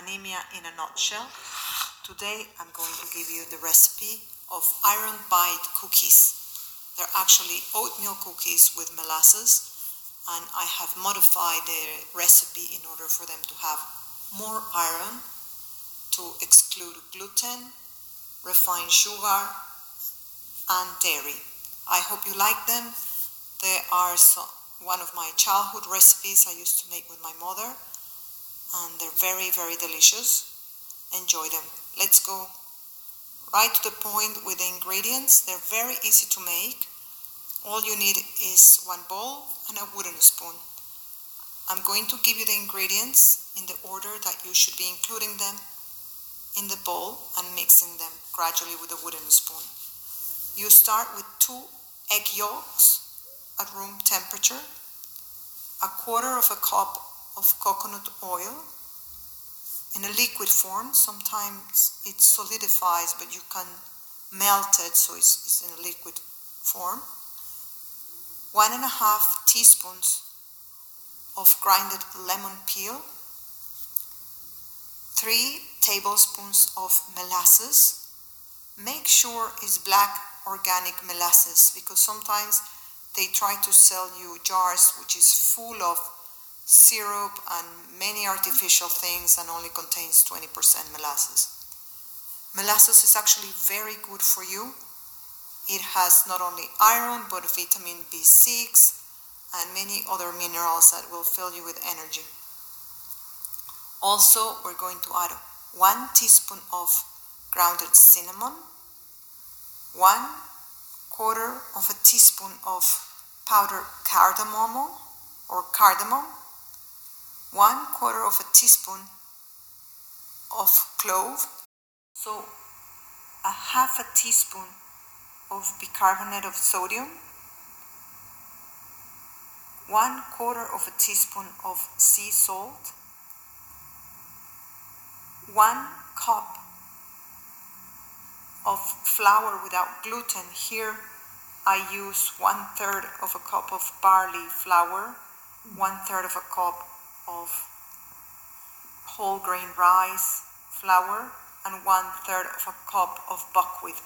Anemia in a Nutshell. Today I'm going to give you the recipe of iron bite cookies. They're actually oatmeal cookies with molasses, and I have modified the recipe in order for them to have more iron to exclude gluten, refined sugar, and dairy. I hope you like them. They are so, one of my childhood recipes I used to make with my mother, and they're very, very delicious. Enjoy them. Let's go right to the point with the ingredients. They're very easy to make. All you need is one bowl and a wooden spoon. I'm going to give you the ingredients in the order that you should be including them in the bowl and mixing them gradually with a wooden spoon. You start with two egg yolks at room temperature, a quarter of a cup of coconut oil in a liquid form. Sometimes it solidifies, but you can melt it so it's, it's in a liquid form. One and a half teaspoons of grinded lemon peel, three tablespoons of molasses. Make sure it's black organic molasses because sometimes they try to sell you jars which is full of syrup and many artificial things and only contains 20% molasses. Molasses is actually very good for you. It has not only iron but vitamin B6 and many other minerals that will fill you with energy. Also, we're going to add one teaspoon of grounded cinnamon, one quarter of a teaspoon of powdered cardamom or cardamom, one quarter of a teaspoon of clove, so a half a teaspoon of bicarbonate of sodium, one quarter of a teaspoon of sea salt, one cup of flour without gluten. Here I use one third of a cup of barley flour, one third of a cup of whole grain rice flour, and one third of a cup of buckwheat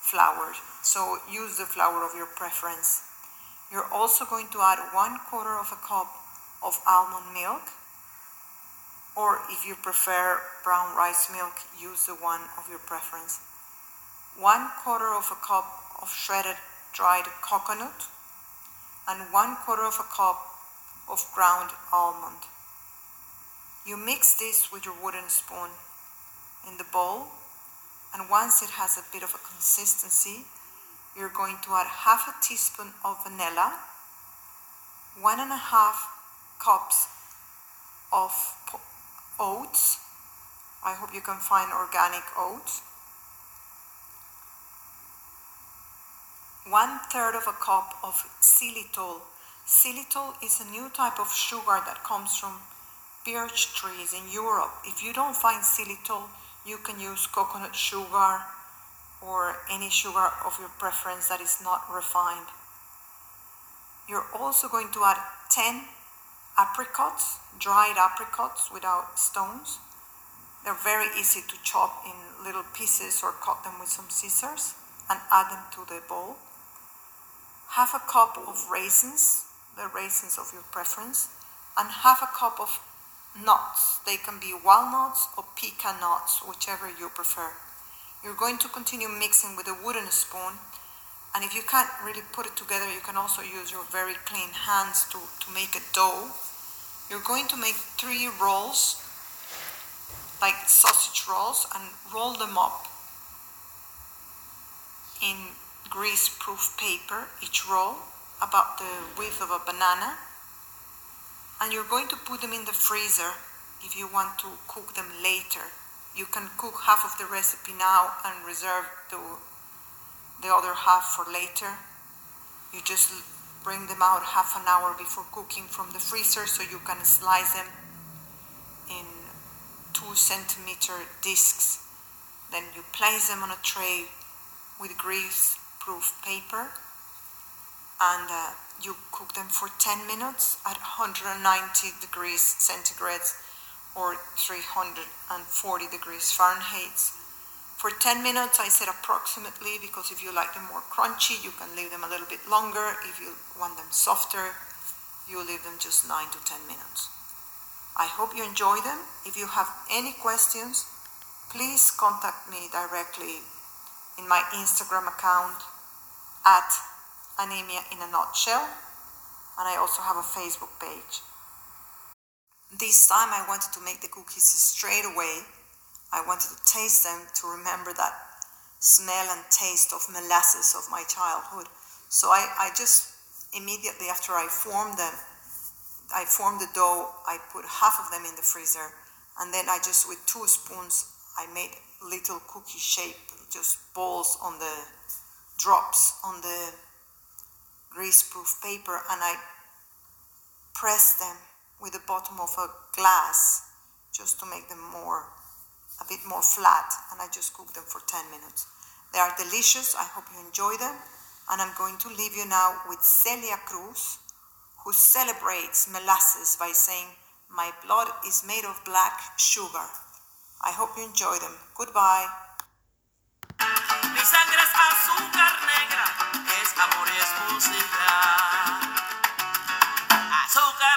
flour. So use the flour of your preference. You're also going to add one quarter of a cup of almond milk, or if you prefer brown rice milk, use the one of your preference one quarter of a cup of shredded dried coconut, and one quarter of a cup of ground almond. You mix this with your wooden spoon in the bowl, and once it has a bit of a consistency, you're going to add half a teaspoon of vanilla, one and a half cups of oats. I hope you can find organic oats one third of a cup of xylitol. Xylitol is a new type of sugar that comes from birch trees in Europe. If you don't find xylitol, you can use coconut sugar or any sugar of your preference that is not refined. You're also going to add 10 apricots, dried apricots without stones. They're very easy to chop in little pieces or cut them with some scissors and add them to the bowl half a cup of raisins, the raisins of your preference, and half a cup of nuts. They can be walnuts or pecan nuts, whichever you prefer. You're going to continue mixing with a wooden spoon, and if you can't really put it together, you can also use your very clean hands to, to make a dough. You're going to make three rolls, like sausage rolls, and roll them up in grease proof paper, each roll about the width of a banana. And you're going to put them in the freezer if you want to cook them later. You can cook half of the recipe now and reserve the, the other half for later. You just bring them out half an hour before cooking from the freezer so you can slice them in two centimeter discs. Then you place them on a tray with grease proof paper and uh, you cook them for 10 minutes at 190 degrees centigrade or 340 degrees Fahrenheit. For 10 minutes, I said approximately because if you like them more crunchy, you can leave them a little bit longer. If you want them softer, you leave them just 9 to 10 minutes. I hope you enjoy them. If you have any questions, please contact me directly in my Instagram account at anemia in a nutshell, and I also have a Facebook page. This time I wanted to make the cookies straight away. I wanted to taste them to remember that smell and taste of molasses of my childhood. So I, I just immediately after I formed them, I formed the dough, I put half of them in the freezer, and then I just with two spoons I made little cookie shape, just balls on the drops on the greaseproof paper, and I press them with the bottom of a glass just to make them more a bit more flat, and I just cook them for 10 minutes. They are delicious. I hope you enjoy them. And I'm going to leave you now with Celia Cruz, who celebrates molasses by saying, My blood is made of black sugar. I hope you enjoy them. Goodbye. amor es música. Azúcar.